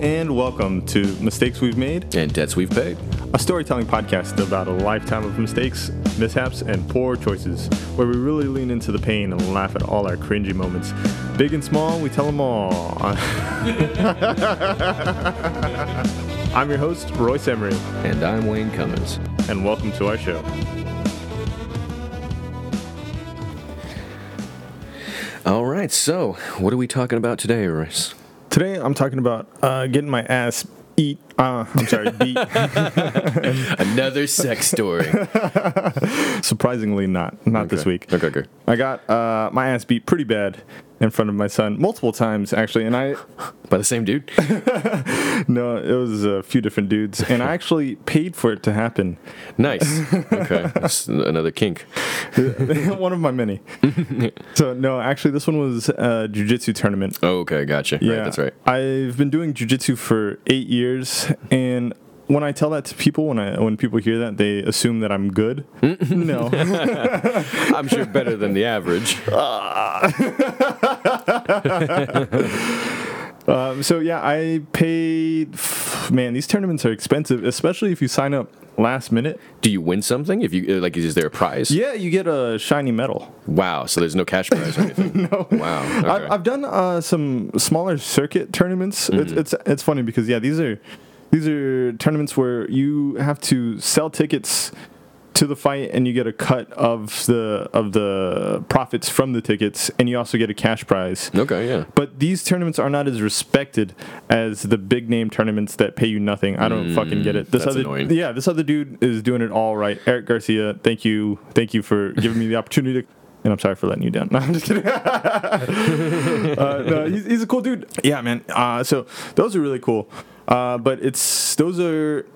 and welcome to Mistakes We've Made, And debts we've paid. a storytelling podcast about a lifetime of mistakes, mishaps, and poor choices, where we really lean into the pain and laugh at all our cringy moments. Big and small, we tell them all. I'm your host, Royce Emery, And I'm Wayne Cummins. and welcome to our show. All right, so what are we talking about today, Royce? Today, I'm talking about uh, getting my ass eat. Uh, I'm sorry, beat. Another sex story. Surprisingly, not not this week. Okay, okay. I got uh, my ass beat pretty bad in front of my son multiple times actually, and I By the same dude? no, it was a few different dudes, and I actually paid for it to happen. Nice. Okay, that's another kink. One of my many. so no, actually, this one was a jujitsu tournament. Oh, okay, gotcha. Yeah, Right, that's right. I've been doing jujitsu for eight years, and when I tell that to people, when I when people hear that, they assume that I'm good. no, I'm sure better than the average. Um, so yeah, I paid. Man, these tournaments are expensive, especially if you sign up last minute. Do you win something? If you uh, like, is there a prize? Yeah, you get a shiny medal. Wow. So there's no cash prize or anything. no. Wow. Okay. I, I've done uh, some smaller circuit tournaments. Mm-hmm. it's it's funny because yeah, these are these are tournaments where you have to sell tickets to the fight and you get a cut of the of the profits from the tickets and you also get a cash prize. okay. Yeah. But these tournaments are not as respected as the big name tournaments that pay you nothing. I don't fucking get it. This Mm, other annoying. yeah, this other dude is doing it all right. Eric Garcia, thank you, thank you for giving me the opportunity. To, and I'm sorry for letting you down. No, I'm just kidding. uh, no, he's, he's a cool dude. Yeah, man. Uh, so those are really cool. Uh, but it's those are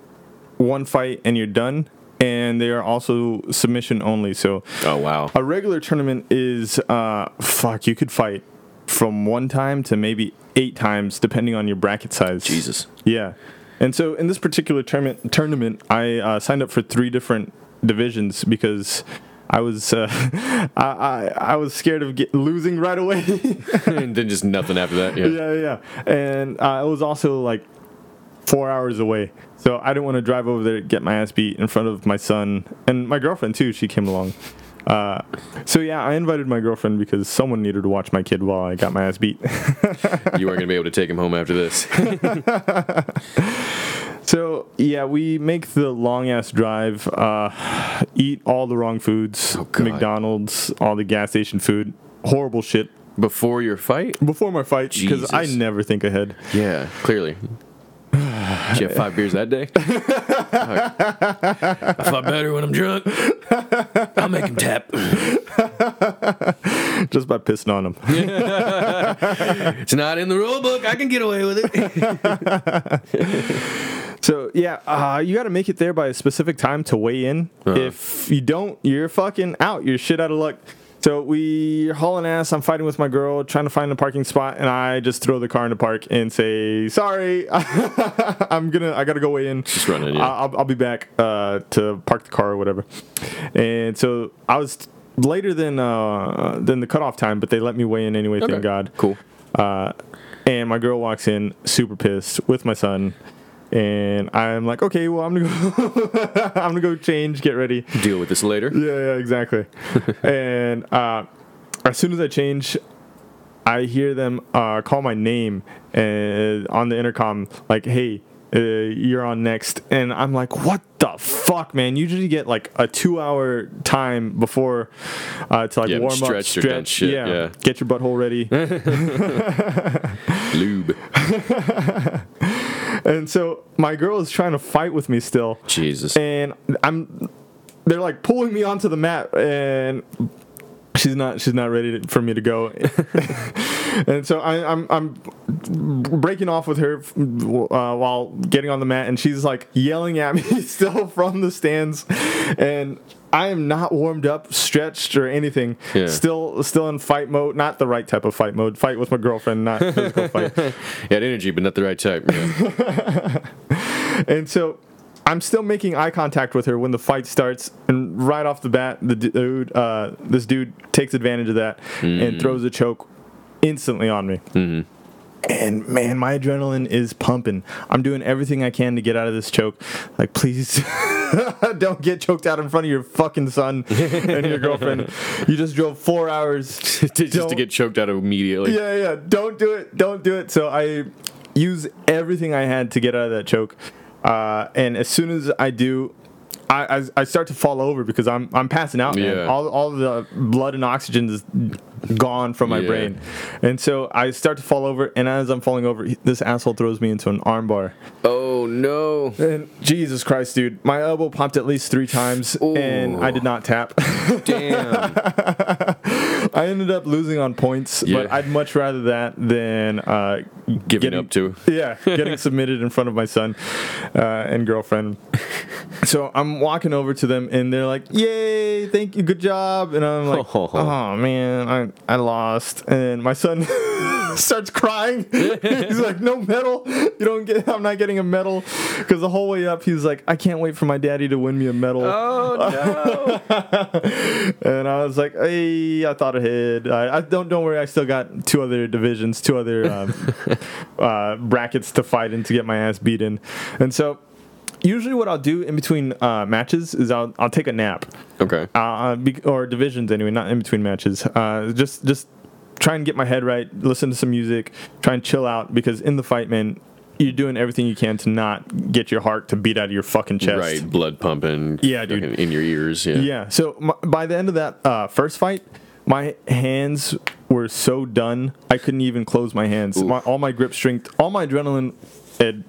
one fight and you're done, and they are also submission only. So Oh wow. a regular tournament is uh fuck, you could fight from one time to maybe eight times depending on your bracket size. Jesus. Yeah. And so in this particular tournament tournament, I uh, signed up for three different divisions because I was uh, I, I I was scared of get, losing right away. and then just nothing after that. Yeah. yeah, yeah. And uh, it was also like four hours away. So I didn't want to drive over there get my ass beat in front of my son and my girlfriend too. She came along. Uh, so yeah, I invited my girlfriend because someone needed to watch my kid while I got my ass beat. You weren't gonna be able to take him home after this. so yeah, we make the long ass drive, uh, eat all the wrong foods, Oh, McDonald's, all the gas station food, horrible shit. Before your fight? Before my fight, because I never think ahead. Yeah, clearly. Did you have five beers that day? I fought better when I'm drunk. I'll make him tap. just by pissing on him. It's not in the rule book. I can get away with it. So yeah, uh, you got to make it there by a specific time to weigh in. If you don't, you're fucking out. You're shit out of luck. So we hauling ass. I'm fighting with my girl, trying to find a parking spot, and I just throw the car in the park and say, "Sorry, I'm gonna, I gotta go weigh in. Just run in, yeah. I'll, I'll be back uh, to park the car or whatever." And so I was later than uh, than the cutoff time, but they let me weigh in anyway. Okay. Thank God. Cool. Uh, and my girl walks in super pissed with my son. And I'm like, okay, well, I'm gonna go. I'm gonna go change, get ready. Deal with this later. Yeah, yeah, exactly. and uh, as soon as I change, I hear them uh, call my name and on the intercom, like, "Hey, uh, you're on next." And I'm like, "What the fuck, man? You usually get like a two-hour time before uh, to like Yeah, warm up, stretch dense yeah. get your butthole ready." Lube. And so my girl is trying to fight with me still. Jesus. and I'm they're like pulling me onto the mat and she's not she's not ready to, for me to go and so I, I'm I'm breaking off with her uh, while getting on the mat and she's like yelling at me still from the stands and I am not warmed up, stretched, or anything. Yeah. Still, still in fight mode. Not the right type of fight mode. Fight with my girlfriend, not physical fight. Yeah, energy, but not the right type. Yeah. And so I'm still making eye contact with her when the fight starts, and right off the bat, the dude, uh, this dude takes advantage of that and throws a choke instantly on me. and man, my adrenaline is pumping. I'm doing everything I can to get out of this choke. Like, please don't get choked out in front of your fucking son and your girlfriend. You just drove four hours just to get choked out immediately. yeah, yeah. Don't do it. Don't do it. So I use everything I had to get out of that choke. Uh, and as soon as I do, I, I, I start to fall over because I'm I'm passing out. Man. Yeah. All all the blood and oxygen is gone from my Yeah. brain, and so I start to fall over. And as I'm falling over, this asshole throws me into an armbar. Oh no. And Jesus Christ, dude, my elbow popped at least three times, and I did not tap. Damn. I ended up losing on points, Yeah. but I'd much rather that than uh, Giving getting- up to. Yeah, getting submitted in front of my son uh, and girlfriend. So I'm walking over to them, and they're like, "Yay, thank you, good job!" And I'm like, Oh. "Oh man, I I lost." And my son starts crying. he's like, "No medal. You don't get. I'm not getting a medal." Because the whole way up, he's like, "I can't wait for my daddy to win me a medal." Oh no. and I was like, "Hey, I thought ahead. I, I don't don't worry. I still got two other divisions, two other um, uh, brackets to fight in to get my ass beaten." And so, usually, what I'll do in between uh, matches is I'll I'll take a nap, okay. uh, or divisions anyway, not in between matches. Uh, just just try and get my head right, listen to some music, try and chill out because in the fight, man. You're doing everything you can to not get your heart to beat out of your fucking chest. Right, blood pumping. Yeah, dude. In your ears. Yeah. Yeah. So my, by the end of that uh, first fight, my hands were so done I couldn't even close my hands. My, all my grip strength, all my adrenaline had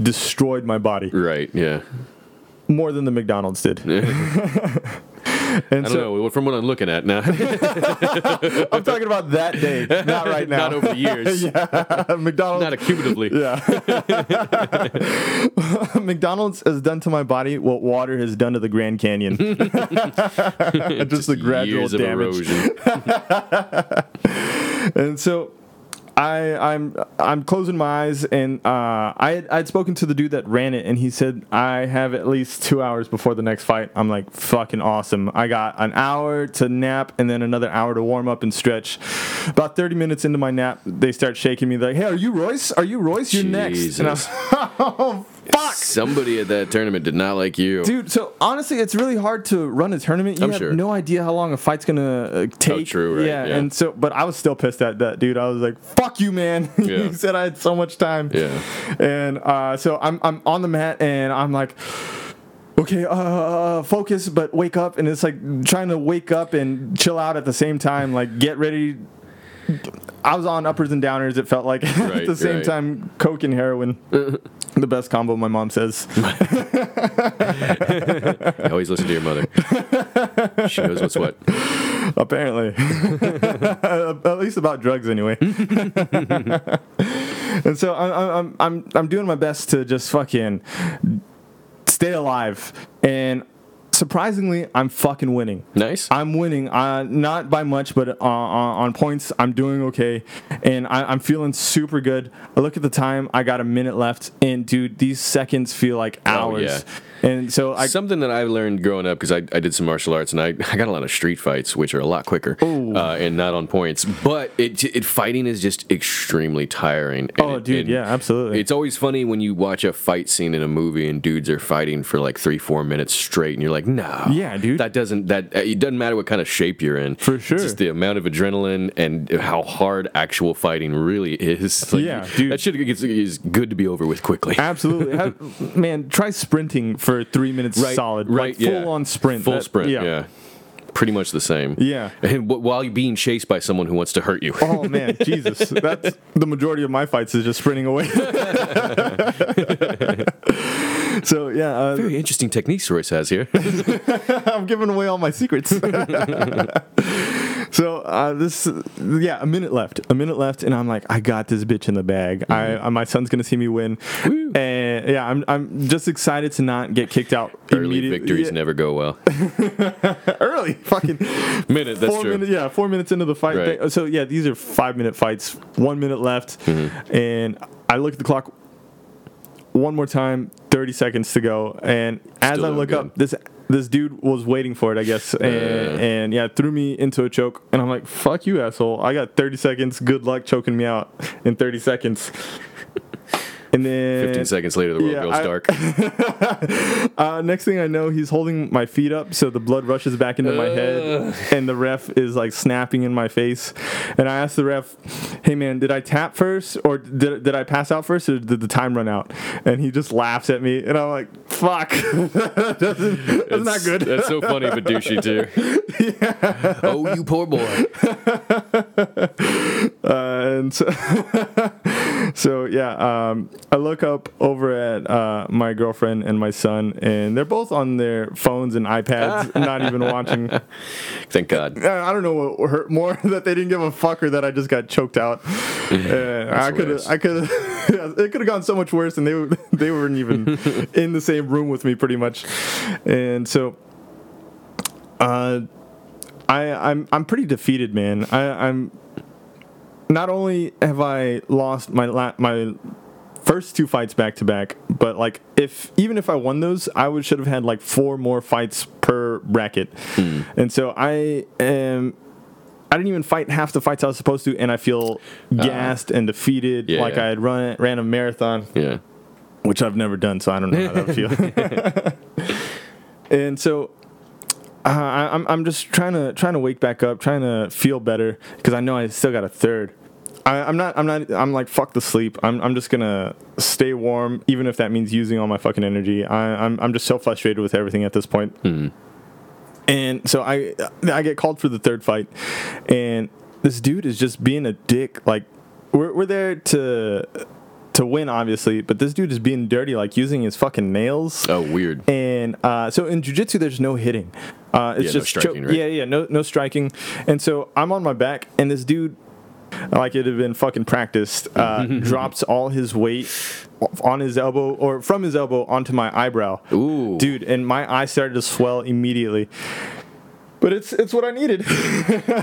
destroyed my body Right. Yeah. More than the McDonald's did. I and don't so know. From what I'm looking at now, I'm talking about that day, not right now. not over the years, McDonald's. not accumulatively. yeah. McDonald's has done to my body what water has done to the Grand Canyon. Just the gradual damage. erosion. and so I, I'm I'm closing my eyes, and uh, I had, I'd spoken to the dude that ran it, and he said I have at least two hours before the next fight. I'm like fucking awesome. I got an hour to nap, and then another hour to warm up and stretch. About 30 minutes into my nap, they start shaking me. Like, "Hey, are you Royce? Are you Royce? You're next." And I was, Jesus. oh fuck. Somebody at that tournament did not like you. Dude, so honestly, it's really hard to run a tournament. You I'm have sure. no idea how long a fight's gonna uh, take. true, right, Yeah, yeah. and so, but I was still pissed at that dude. I was like, "Fuck you, man!" Yeah. you said I had so much time. Yeah. And uh, so I'm I'm on the mat, and I'm like. Okay, uh, focus, but wake up, and it's like trying to wake up and chill out at the same time. Like, get ready. I was on uppers and downers. It felt like at the same right. time, coke and heroin, the best combo. My mom says. I always listen to your mother. she knows what's what. Apparently, at least about drugs, anyway. and so I'm, I'm, I'm, I'm doing my best to just fucking stay alive, and surprisingly, I'm fucking winning. Nice. I'm winning, uh, not by much, but uh, on, on points, I'm doing okay, and I, I'm feeling super good. I look at the time; I got a minute left, and dude, these seconds feel like hours. Oh, yeah. And so I, Something that I learned growing up because I, I did some martial arts and I, I got a lot of street fights which are a lot quicker uh, and not on points. But it, it fighting is just extremely tiring. And oh, it- dude, yeah, absolutely. It's always funny when you watch a fight scene in a movie and dudes are fighting for like three, four minutes straight, and you're like, no, Yeah, dude. that doesn't that uh, it doesn't matter what kind of shape you're in. For It's sure. just the amount of adrenaline and how hard actual fighting really is. Like, Yeah, dude. that shit is, is good to be over with quickly. Absolutely, man. Try sprinting for three minutes solid, right? like yeah. full on sprint, full That- sprint. Yeah. pretty much the same. Yeah. and w- while you're being chased by someone who wants to hurt you. Oh man, Jesus! That's the majority of my fights is just sprinting away. so yeah, uh, Very interesting techniques Royce has here. I'm giving away all my secrets. So uh, this, yeah, a minute left, a minute left, and I'm like, I got this bitch in the bag. I, uh, my son's gonna see me win, Woo. and yeah, I'm, I'm just excited to not get kicked out. Early victories Yeah, never go well. early, fucking Minute, that's four true. minutes. Yeah, four minutes into the fight. Right. They- so yeah, these are five minute fights. One minute left, Mm-hmm. and I look at the clock. One more time, thirty seconds to go, and as Still I look good. up, this this dude was waiting for it, I guess, and, and yeah, threw me into a choke. And I'm like, "Fuck you, asshole! I got 30 seconds. Good luck choking me out in 30 seconds." And then 15 seconds later, the world yeah, goes I- dark. uh, next thing I know, he's holding my feet up, so the blood rushes back into my head, and the ref is like snapping in my face. And I asked the ref, "Hey man, did I tap first, or did, did I pass out first, or did the time run out?" And he just laughs at me, and I'm like, "Fuck, that's, that's not good." That's so funny, but douchey too. Oh, you poor boy. Uh, and so, so yeah, um, I look up over at uh, my girlfriend and my son, and they're both on their phones and iPads, not even watching. Thank God. I I don't know what hurt more that they didn't give a fuck or that I just got choked out. Uh, I could. I could it could have gone so much worse, and they they weren't even in the same room with me, pretty much. And so, uh, I, I'm, I'm pretty defeated, man. I, I'm. Not only have I lost my la- my first two fights back to back, but like if even if I won those, I would should have had like four more fights per bracket, and so I am. I didn't even fight half the fights I was supposed to, and I feel gassed and defeated, yeah, like yeah. I had run ran a marathon, Yeah. which I've never done, so I don't know how that would feel. and so uh, I, I'm I'm just trying to trying to wake back up, trying to feel better because I know I still got a third. I, I'm not I'm not I'm like fuck the sleep. I'm I'm just gonna stay warm, even if that means using all my fucking energy. I, I'm I'm just so frustrated with everything at this point. And so I I get called for the third fight, and this dude is just being a dick. Like we're we're there to to win, obviously, but this dude is being dirty, like using his fucking nails. Oh, weird. And uh, so in jujitsu, there's no hitting. Uh, it's Yeah, no just striking, cho- right? Yeah, yeah, no, no striking. And so I'm on my back, and this dude, like it had been fucking practiced, uh, drops all his weight on his elbow or from his elbow onto my eyebrow. Ooh. dude, and my eye started to swell immediately. But it's it's what I needed.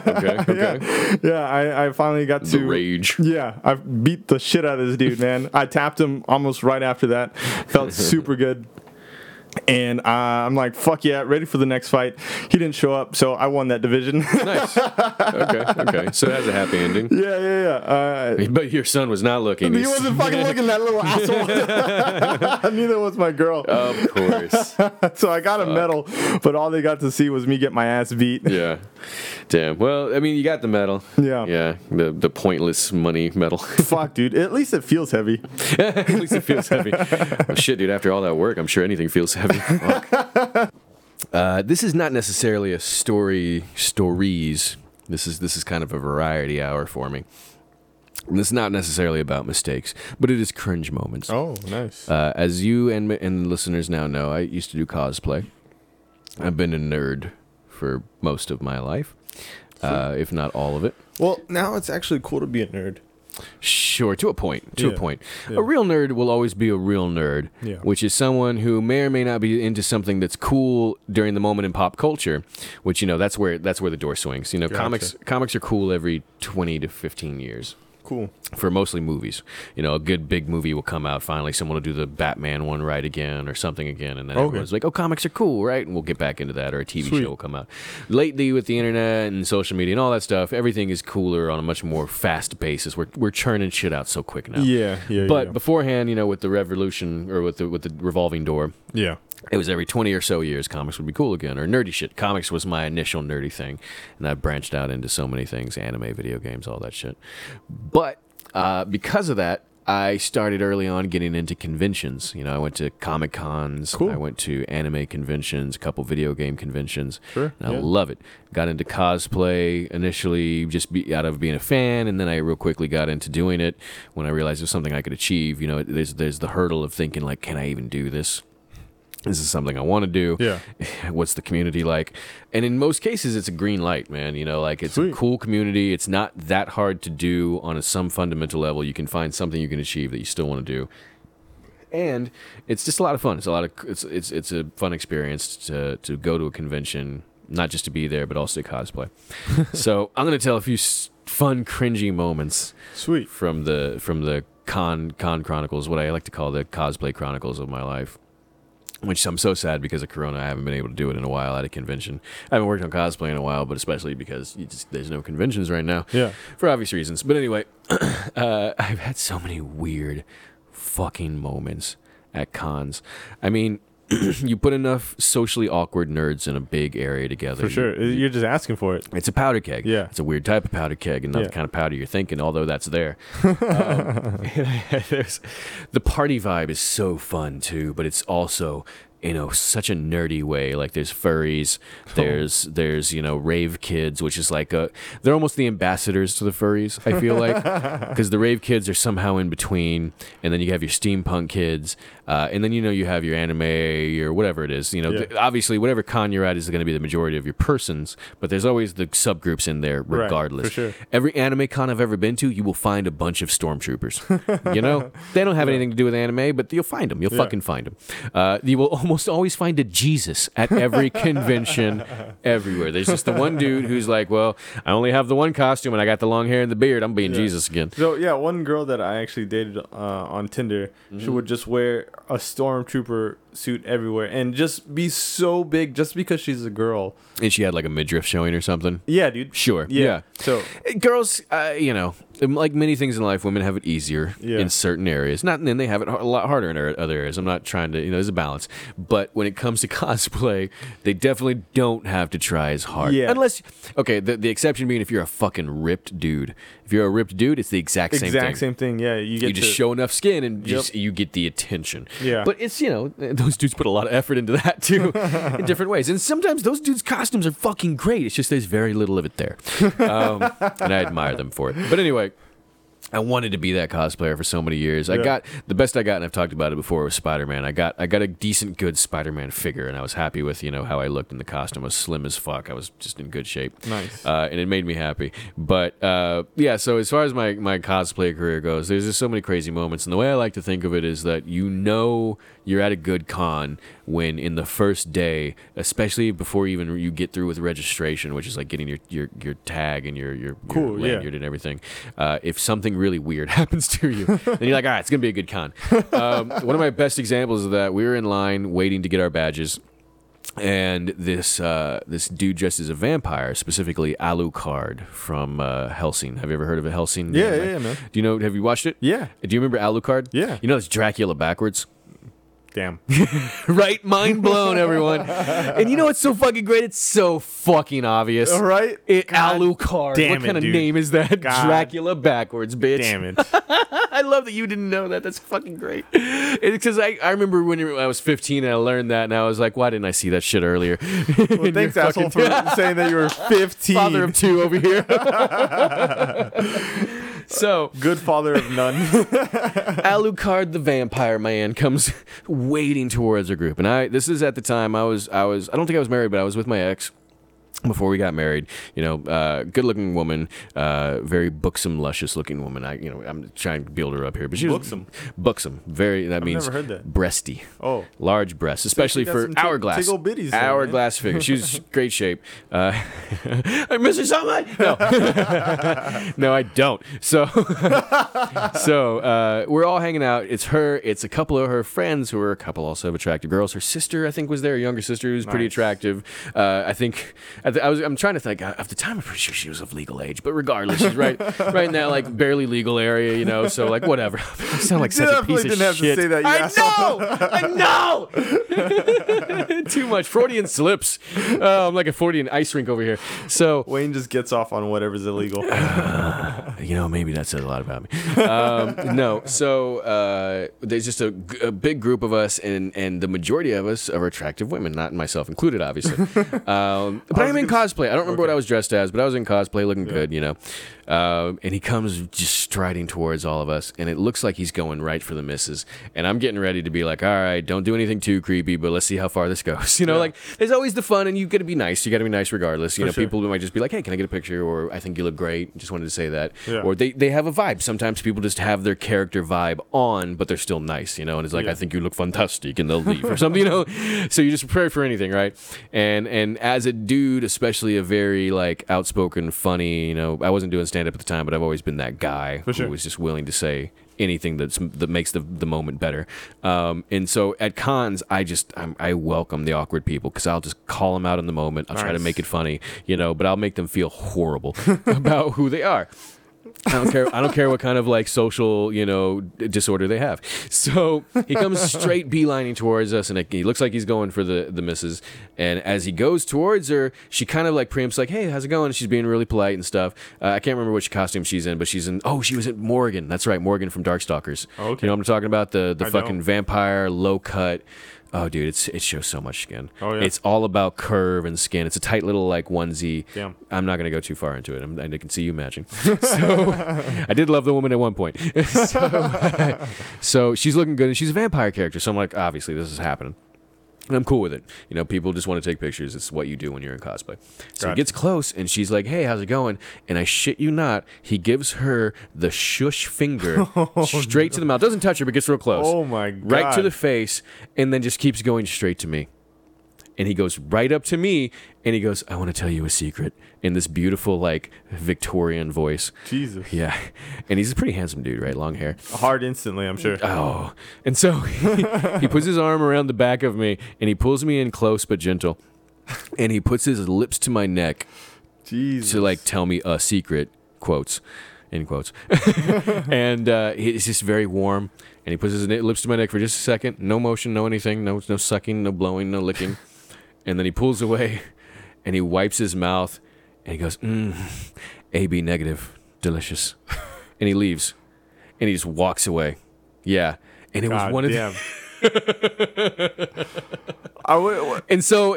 Okay. Okay. yeah, I, I finally got The to rage. yeah, I beat the shit out of this dude, man. I tapped him almost right after that. Felt super good. And uh, I'm like, fuck yeah, ready for the next fight. He didn't show up, so I won that division. Nice. Okay. Okay. So that's a happy ending. yeah, yeah, yeah. Uh, But your son was not looking. he He's- wasn't fucking looking that little asshole. Neither was my girl. Of course. so I got a medal, but all they got to see was me get my ass beat. Yeah. Damn. Well, I mean, you got the medal. Yeah. Yeah. The the pointless money medal. Fuck, dude. At least it feels heavy. At least it feels heavy. Shit, dude. After all that work, I'm sure anything feels heavy. Fuck. Uh, this is not necessarily a story stories. This is this is kind of a variety hour for me. And This is not necessarily about mistakes, but it is cringe moments. Oh, nice. Uh, as you and and listeners now know, I used to do cosplay. I've been a nerd for most of my life, uh, if not all of it. Well, now it's actually cool to be a nerd. Sure, to a point. To Yeah, a point. yeah. A real nerd will always be a real nerd, Yeah. which is someone who may or may not be into something that's cool during the moment in pop culture. Which you know, that's where that's where the door swings. You know, Gotcha. comics comics are cool every twenty to fifteen years. Cool. for mostly movies. You know, a good big movie will come out finally. Someone will do the Batman one right again or something again, and then Okay. everyone's like, "Oh, comics are cool, right?" And we'll get back into that. Or a TV Sweet. show will come out. Lately, with the internet and social media and all that stuff, everything is cooler on a much more fast basis. We're we're churning shit out so quick now. Yeah, yeah, But yeah. beforehand, you know, with the revolution or with the with the revolving door, yeah. It was every 20 or so years comics would be cool again or nerdy shit. Comics was my initial nerdy thing and i branched out into so many things anime video games all that shit. But uh, because of that i started early on getting into conventions. You know i went to comic cons Cool. i went to anime conventions a couple video game conventions Sure, and i love it. Got into cosplay initially just be, out of being a fan and then i real quickly got into doing it when i realized it was something i could achieve. You know there's, there's the hurdle of thinking like can i even do this this is something I want to do. Yeah. What's the community like? And in most cases, it's a green light, man. You know, like it's Sweet. a cool community. It's not that hard to do on a, some fundamental level. You can find something you can achieve that you still want to do. And it's just a lot of fun. It's a lot of it's it's it's a fun experience to to go to a convention, not just to be there, but also to cosplay. so I'm gonna tell a few fun, cringy moments Sweet. from the from the con con chronicles, what I like to call the cosplay chronicles of my life. Which I'm so sad because of Corona. I haven't been able to do it in a while at a convention. I haven't worked on cosplay in a while, but especially because you just, there's no conventions right now. Yeah. For obvious reasons. But anyway, uh, I've had so many weird fucking moments at cons. I mean, you put enough socially awkward nerds in a big area together. For sure. you- You're just asking for it. it's a powder keg. Yeah. It's a weird type of powder keg and not Yeah. the kind of powder you're thinking, although that's there. um, the party vibe is so fun too, but it's also you know such a nerdy way like there's furries there's there's you know rave kids which is like a they're almost the ambassadors to the furries i feel like because the rave kids are somehow in between and then you have your steampunk kids uh, and then you know you have your anime or whatever it is you know Yeah. th- obviously whatever con you're at is going to be the majority of your persons but there's always the subgroups in there Right, regardless for sure. every anime con i've ever been to you will find a bunch of stormtroopers you know they don't have anything to do with anime but you'll find them you'll Yeah. fucking find them uh, you will almost always find a jesus at every convention everywhere there's just the one dude who's like well i only have the one costume and i got the long hair and the beard i'm being Yeah. jesus again So yeah, one girl that I actually dated uh, on Tinder, she Mm-hmm. would just wear a stormtrooper suit everywhere and just be so big just because she's a girl. and she had like a midriff showing or something Yeah, dude. sure Yeah. yeah. So eh, girls uh, you know um, like many things in life women have it easier Yeah. in certain areas not and then they have it a lot harder in other areas i'm not trying to you know there's a balance but when it comes to cosplay they definitely don't have to try as hard Yeah. unless okay the, the exception being if you're a fucking ripped dude if you're a ripped dude it's the exact same exact thing same thing. Yeah, you get you just to, show enough skin and Yep. just you get the attention. Yeah. But it's you know eh, those dudes put a lot of effort into that too, in different ways. And sometimes those dudes' costumes are fucking great. It's just there's very little of it there, um, and I admire them for it. But anyway. I wanted to be that cosplayer for so many years. I got the best I got, and I've talked about it before, was Spider Man. I got I got a decent, good Spider Man figure, and I was happy with you know how I looked in the costume. I was slim as fuck. I was just in good shape Nice. uh, and it made me happy. But uh, yeah, so as far as my my cosplay career goes, there's just so many crazy moments, and the way I like to think of it is that you know you're at a good con when in the first day, especially before even you get through with registration, which is like getting your your, your tag and your your, Cool, your yeah. lanyard and everything. Uh, if something really weird happens to you, then you're like, all right, it's gonna be a good con. Um, one of my best examples of that, we were in line waiting to get our badges and this uh, this dude dressed as a vampire, specifically Alucard from uh, Hellsing. Have you ever heard of a Hellsing? yeah, yeah, yeah, man. Do you know? Have you watched it? Yeah. Do you remember Alucard? Yeah. You know it's Dracula backwards, Damn. right? Mind blown, everyone. and you know what's so fucking great? It's so fucking obvious. All right. It, God Alucard. damn what it, kind of dude. name is that? God Dracula backwards, bitch. Damn it. I love that you didn't know that. That's fucking great. Because I, I remember when I was 15 and I learned that, and I was like, why didn't I see that shit earlier? Well, thanks, asshole, for saying that you were 15. father of two over here. So Good father of none. Alucard the vampire man comes wading towards a group, and I this is at the time I was I was I don't think I was married, but I was with my ex. Before we got married, you know, uh, good-looking woman, uh, very buxom, luscious-looking woman. I, you know, I'm trying to build her up here, but she Buxom? was buxom. Very. That means never heard that. breasty. Oh. large breasts, especially got for tig- hourglass. bitties hourglass figure. She was great shape. Uh, I miss her so much. No, no, I don't. So, so uh, we're all hanging out. It's her. It's a couple of her friends who are a couple also of attractive girls. Her sister, I think, was there. A younger sister who's pretty attractive. Uh, I think. I, th- I was. I'm trying to think. uh, At the time, I'm pretty sure she was of legal age. But regardless, she's right, right in that like barely legal area. You know. So like whatever. I sound like such a piece of didn't have to shit. say that, you I asshole. know. I know. Too much Freudian slips. Oh, I'm like a Freudian ice rink over here. So Wayne just gets off on whatever's illegal. you know, maybe that says a lot about me. Um, no, so uh, there's just a big group of us, and and the majority of us are attractive women, not myself included, obviously. Um, but I'm in cosplay. I don't remember what I was dressed as, but I was in cosplay, looking good, you know. Um, and he comes just striding towards all of us, and it looks like he's going right for the misses. And I'm getting ready to be like, all right, don't do anything too creepy, but let's see how far this goes. You know, Yeah. like there's always the fun, and you got to be nice. You got to be nice regardless. You For know, sure. people might just be like, hey, can I get a picture? Or I think you look great. Just wanted to say that. Yeah. Or they, they have a vibe. Sometimes people just have their character vibe on, but they're still nice, you know, and it's like, Yeah. I think you look fantastic, and they'll leave or something, you know. So you just prepare for anything, right? And and as a dude, especially a very like outspoken, funny, you know, I wasn't doing stand up at the time, but I've always been that guy For sure. who was just willing to say anything that's that makes the the moment better. Um, and so at cons, I just I'm, I welcome the awkward people because I'll just call them out in the moment. I'll try to Nice. make it funny, you know, but I'll make them feel horrible about who they are. I don't care. I don't care what kind of like social, you know, disorder they have. So he comes straight beelining towards us, and it, he looks like he's going for the the missus. And as he goes towards her, she kind of like preempts, like, "Hey, how's it going?" She's being really polite and stuff. Uh, I can't remember which costume she's in, but she's in. Oh, she was in Morrigan. That's right, Morrigan from Darkstalkers. Okay. You know what I'm talking about? The the I fucking don't. vampire low cut. Oh, dude, it's it shows so much skin. Oh, yeah. It's all about curve and skin. It's a tight little like onesie. Damn. I'm not gonna go too far into it. I'm, I can see you matching. So I did love the woman at one point. so, so she's looking good, and she's a vampire character. So I'm like, obviously this is happening. And I'm cool with it. You know, people just want to take pictures. It's what you do when you're in cosplay. So he gets close, and she's like, "Hey, how's it going?" And I shit you not, he gives her the shush finger oh, straight to the mouth. Doesn't touch her, but gets real close Oh my god. right to the face, and then just keeps going straight to me. And he goes right up to me, and he goes, "I want to tell you a secret." In this beautiful, like Victorian voice. Jesus. Yeah, and he's a pretty handsome dude, right? Long hair. Hard instantly, I'm sure. Oh, and so he, he puts his arm around the back of me, and he pulls me in close but gentle, and he puts his lips to my neck Jesus. to like tell me a secret quotes in quotes and uh, he's just very warm and he puts his lips to my neck for just a second no motion no anything no no sucking no blowing no licking and then he pulls away and he wipes his mouth and he goes mm, ab negative delicious and he leaves and he just walks away yeah and it was God one of the, damn. And so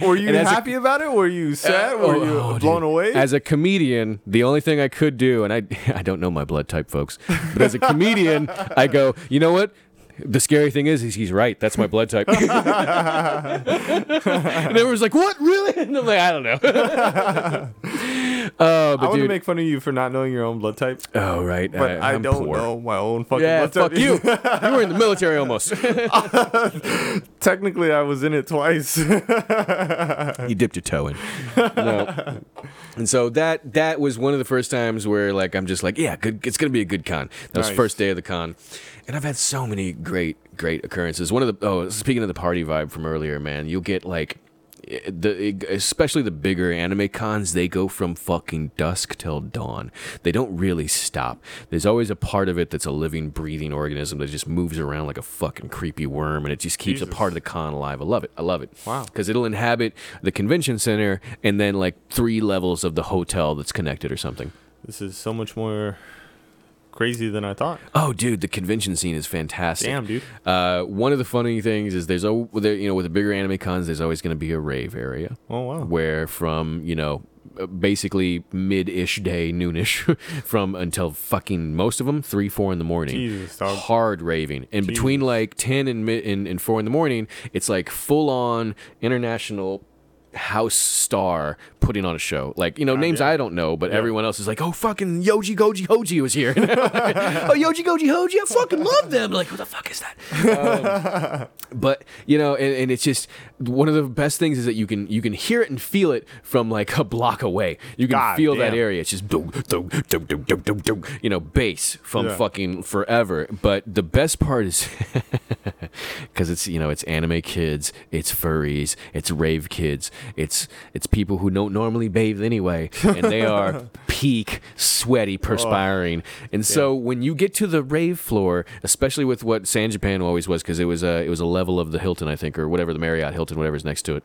were you And as a- happy about it? Were you sad? Uh, Were oh, you oh, blown dude. away? As a comedian, the only thing I could do, and I I don't know my blood type, folks, but as a comedian, I go, you know what? The scary thing is, is he's right. That's my blood type. and everyone's like, "What? Really?" And I'm like, "I don't know." Oh, I want to make fun of you for not knowing your own blood type, oh, right. but I, I'm don't poor. know my own fucking blood type. Yeah, blood fuck you. type. You were in the military almost. Technically, I was in it twice. you dipped your toe in. No. And so that that was one of the first times where like I'm just like, yeah, good, it's gonna be a good con. That was Nice. first day of the con, and I've had so many great great occurrences. One of the oh, speaking of the party vibe from earlier, man, you'll get like. The especially the bigger anime cons, they go from fucking dusk till dawn. They don't really stop. There's always a part of it that's a living, breathing organism that just moves around like a fucking creepy worm, and it just keeps a part of the con alive. I love it. I love it. Wow. Because it'll inhabit the convention center and then like three levels of the hotel that's connected or something. this is so much more crazy than I thought. Oh, dude, the convention scene is fantastic. Damn, dude. Uh, one of the funny things is there's oh, there, you know, with the bigger anime cons, there's always going to be a rave area Oh wow. where from you know uh, basically mid-ish day noonish from until fucking most of them three four in the morning Jesus, dog. hard raving and between like 10 and, mid, and, and 4 in the morning it's like full on international house star putting on a show. Like you know names damn. i don't know but everyone else is like oh fucking yoji goji hoji was here. Oh yoji goji hoji i fucking love them. Like who the fuck is that? Um, but you know and, and it's just one of the best things is that you can you can hear it and feel it from like a block away. You can God feel that area. It's just dum, dum, dum, dum, dum, dum, dum, you know bass from Yeah. fucking forever. But the best part is because it's you know it's anime kids it's furries it's rave kids it's it's people who don't normally bathe anyway and they are peak sweaty oh, perspiring. And so when you get to the rave floor especially with what san japan always was because it was a it was a level of the hilton i think or whatever the marriott hilton whatever's next to it.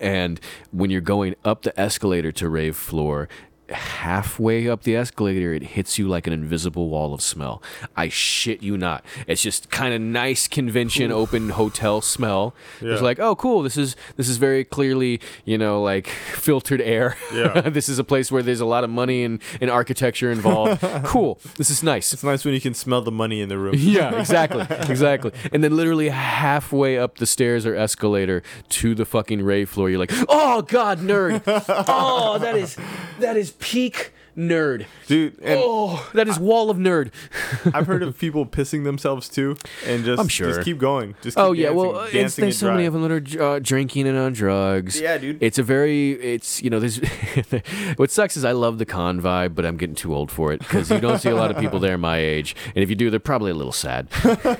And when you're going up the escalator to rave floor, halfway up the escalator, it hits you like an invisible wall of smell. I shit you not. It's just kind of nice convention open hotel smell. It's like, oh, cool. This is this is very clearly, you know, like filtered air. Yeah. this is a place where there's a lot of money and, and architecture involved. cool. This is nice. It's nice when you can smell the money in the room. Yeah, exactly, exactly. And then literally halfway up the stairs or escalator to the fucking rave floor, you're like, "Oh God, nerd! Oh, that is that is peak nerd. dude. Oh, that is wall of nerd. I've heard of people pissing themselves too, and just I'm sure. just keep going. Just keep Oh yeah, dancing, well, it's, there's so many of them that are uh, drinking and on drugs. Yeah, dude. It's a very, it's you know, there's. what sucks is I love the con vibe, but I'm getting too old for it because you don't see a lot of people there my age, and if you do, they're probably a little sad,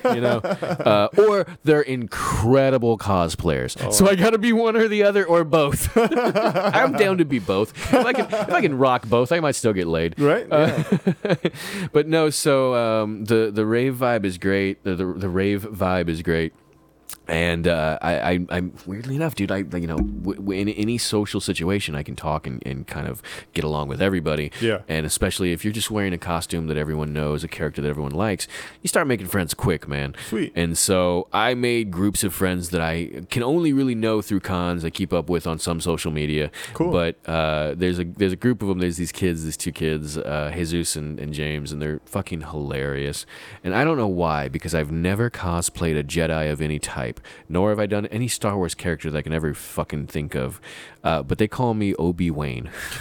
you know, uh, or they're incredible cosplayers. Oh. So I got to be one or the other or both. I'm down to be both. If I can, if I can rock both, I might still get laid. right. Uh, but no, so um, the the rave vibe is great. The the, the rave vibe is great. And uh, I, I, I'm weirdly enough, dude. I, you know, w- w- in any social situation, I can talk and, and kind of get along with everybody. Yeah. And especially if you're just wearing a costume that everyone knows, a character that everyone likes, you start making friends quick, man. Sweet. And so I made groups of friends that I can only really know through cons. I keep up with on some social media. Cool. But uh, there's a there's a group of them. There's these kids, these two kids, uh, Jesus and, and James, and they're fucking hilarious. And I don't know why, because I've never cosplayed a Jedi of any type, nor have I done any Star Wars character that I can ever fucking think of. Uh, but they call me Obi Wan,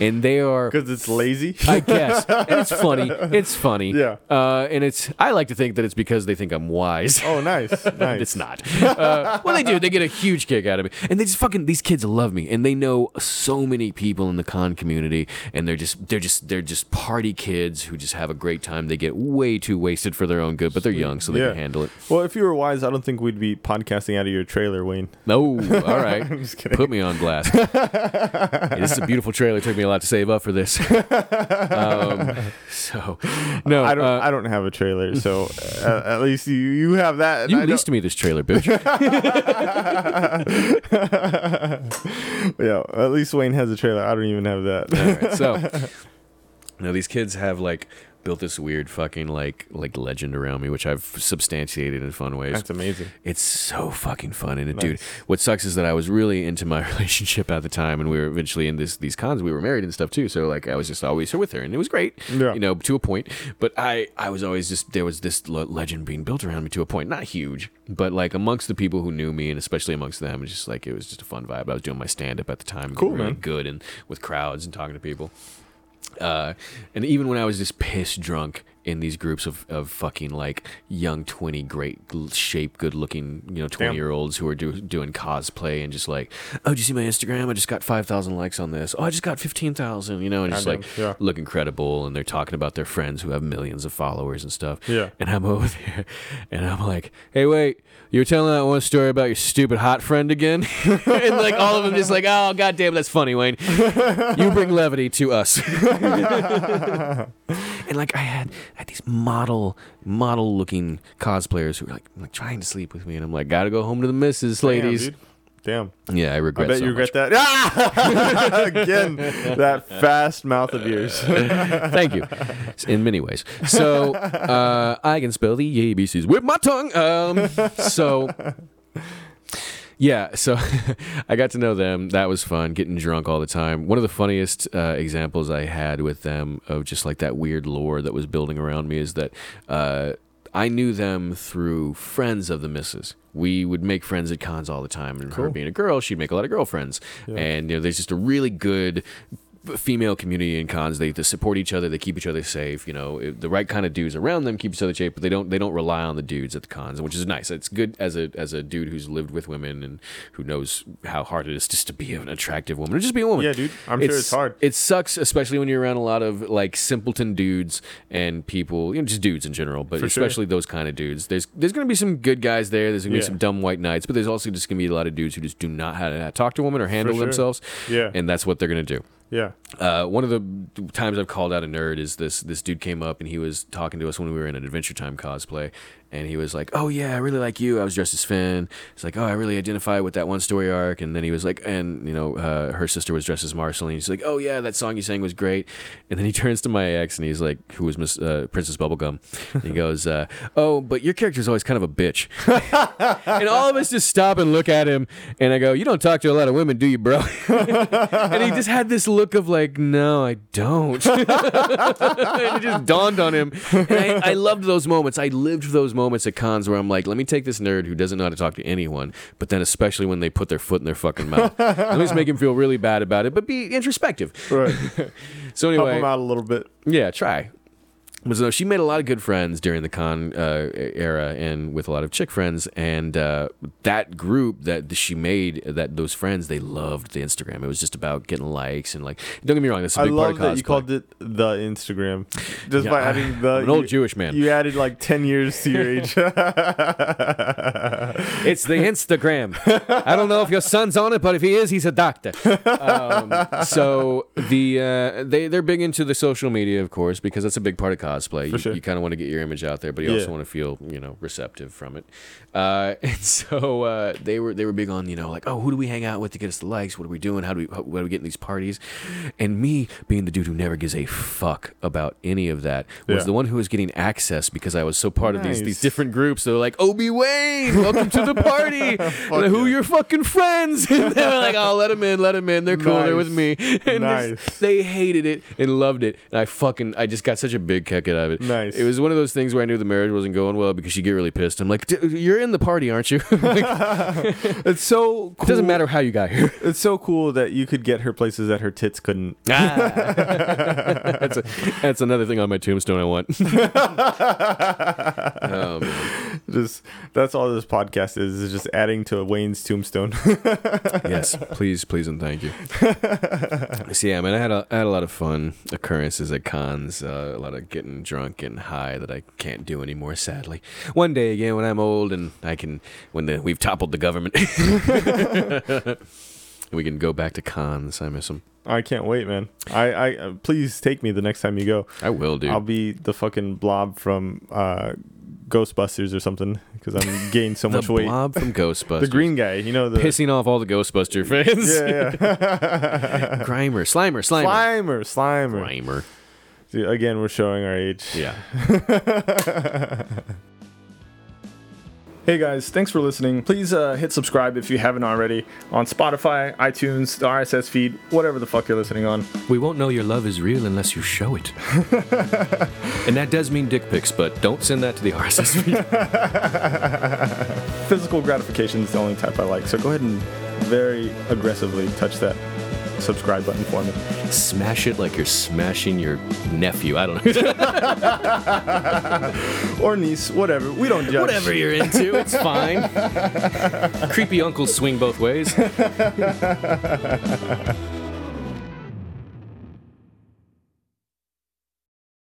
and they are Because it's lazy. I guess. And it's funny. It's funny. Yeah. Uh, and it's I like to think that it's because they think I'm wise. oh, nice, nice. It's not. Uh, well, they do. They get a huge kick out of me, and they just fucking these kids love me, and they know so many people in the con community, and they're just they're just they're just party kids who just have a great time. They get way too wasted for their own good, but they're young, so they Yeah. can handle it. Well, if you were wise, I don't think we'd be podcasting out of your trailer, Wayne. No, all right. I'm just kidding. Put me on blast. Hey, this is a beautiful trailer. It took me a lot to save up for this. Um, so, no, I don't. uh, I don't have a trailer, so uh, at least you you have that. and you I don't- leased me this trailer, bitch. yeah, at least Wayne has a trailer. I don't even have that. All right, so now these kids have like built this weird fucking like like legend around me, which I've substantiated in fun ways. That's amazing. It's so fucking fun, and it, dude. What sucks is that I was really into my relationship at the time, and we were eventually in this these cons. We were married and stuff too, so like I was just always with her, and it was great, Yeah. you know, to a point. But I I was always just there was this legend being built around me to a point, not huge, but like amongst the people who knew me, and especially amongst them, just like it was just a fun vibe. I was doing my stand up at the time, Cool, really man. good, and with crowds and talking to people. Uh, and even when I was just piss drunk in these groups of, of fucking like young 20 great shape good looking you know 20 Damn. year olds who are do, doing cosplay and just like oh did you see my instagram i just got 5000 likes on this oh i just got 15000 you know and just like yeah. looking credible and they're talking about their friends who have millions of followers and stuff Yeah. and i'm over there and i'm like hey wait you were telling that one story about your stupid hot friend again and like all of them just like oh god damn that's funny wayne you bring levity to us and like I had had these model model looking cosplayers who were like, like trying to sleep with me, and I'm like, gotta go home to the missus, ladies. Damn. Damn. yeah, I regret. I bet so you much. regret that. Ah! Again, that fast mouth of yours. Thank you. In many ways. So uh, I can spell the ABCs with my tongue. Um, so. Yeah, so I got to know them. That was fun, getting drunk all the time. One of the funniest uh, examples I had with them of just like that weird lore that was building around me is that uh, I knew them through friends of the missus. We would make friends at cons all the time, and her being a girl, she'd make a lot of girlfriends. And you know, there's just a really good female community in cons they, they support each other they keep each other safe you know the right kind of dudes around them keep each other safe but they don't they don't rely on the dudes at the cons which is nice it's good as a as a dude who's lived with women and who knows how hard it is just to be an attractive woman or just be a woman Yeah, dude. I'm sure it's hard. it sucks especially when you're around a lot of like simpleton dudes and people you know just dudes in general but For sure. especially those kind of dudes there's there's gonna be some good guys there there's gonna be some dumb white knights but there's also just gonna be a lot of dudes who just do not how to talk to women or handle sure. themselves Yeah. and that's what they're gonna do Yeah. uh, one of the times I've called out a nerd is this this dude came up and he was talking to us when we were in an Adventure Time cosplay, and he was like, "Oh yeah, I really like you." I was dressed as Finn. He's like, "Oh, I really identify with that one story arc." And then he was like, and you know, uh, her sister was dressed as Marceline. He's like, "Oh yeah, that song you sang was great." And then he turns to my ex and he's like, who was Miss uh, Princess Bubblegum, and he goes, uh, "Oh, but your character's always kind of a bitch." and all of us just stop and look at him, and I go, "You don't talk to a lot of women, do you, bro?" and he just had this look of like, no, I don't. and it just dawned on him. And I, I loved those moments. I lived those moments at cons where I'm like, let me take this nerd who doesn't know how to talk to anyone, but then especially when they put their foot in their fucking mouth. let me just make him feel really bad about it, but be introspective. Right. So anyway, Help him out a little bit. yeah, try. But so she made a lot of good friends during the con uh, era, and with a lot of chick friends. And uh, that group that she made, that those friends, they loved the Instagram. It was just about getting likes and like. Don't get me wrong, that's a I big part love of that you called it the Instagram, just Yeah, by I- adding the. I'm an old you- Jewish man. You added like ten years to your age. It's the Instagram. I don't know if your son's on it, but if he is, he's a doctor. Um, so the uh, they they're big into the social media, of course, because that's a big part of cosplay. You sure. you kind of want to get your image out there, but you Yeah. also want to feel you know receptive from it. Uh, and so uh, they were they were big on you know like oh who do we hang out with to get us the likes? What are we doing? How do we how, what do we get in these parties? And me being the dude who never gives a fuck about any of that was Yeah. the one who was getting access because I was so part of these these different groups. They were like Obi Wayne, welcome to the party. And who are your fucking friends? And they were like, oh, let them in, let them in. They're cool. They're with me. And Nice. they hated it and loved it. And I fucking, I just got such a big kick out of it. Nice. It was one of those things where I knew the marriage wasn't going well because she'd get really pissed. I'm like, "Dude, you're in the party, aren't you? Like, it's so cool. doesn't matter how you got here. It's so cool that you could get her places that her tits couldn't. Ah. that's, a, that's another thing on my tombstone I want. oh, man. Just that's all this podcast is is just adding to Wayne's tombstone. yes, please, please, and thank you. so yeah, man, I had a, I had a lot of fun occurrences at cons. Uh, a lot of getting drunk, getting high that I can't do anymore. Sadly, one day again when I'm old and I can, when the we've toppled the government, we can go back to cons. I miss them. I can't wait, man. I, I uh, please take me the next time you go. I will, dude. I'll be the fucking blob from uh, Ghostbusters or something because I'm gaining so much weight. blob from Ghostbusters. The green guy, you know the Pissing off all the Ghostbuster fans. Yeah, yeah. Grimer, Slimer, Slimer. Slimer, Slimer. Grimer. Again, we're showing our age. Yeah. Hey guys, thanks for listening. Please uh, hit subscribe if you haven't already on Spotify, iTunes, the RSS feed, whatever the fuck you're listening on. We won't know your love is real unless you show it. and that does mean dick pics, but don't send that to the RSS feed. Physical gratification is the only type I like, so go ahead and very aggressively touch that subscribe button for me. Smash it like you're smashing your nephew. I don't know. Or niece, whatever. We don't judge. Whatever you're into, it's fine. Creepy uncles swing both ways.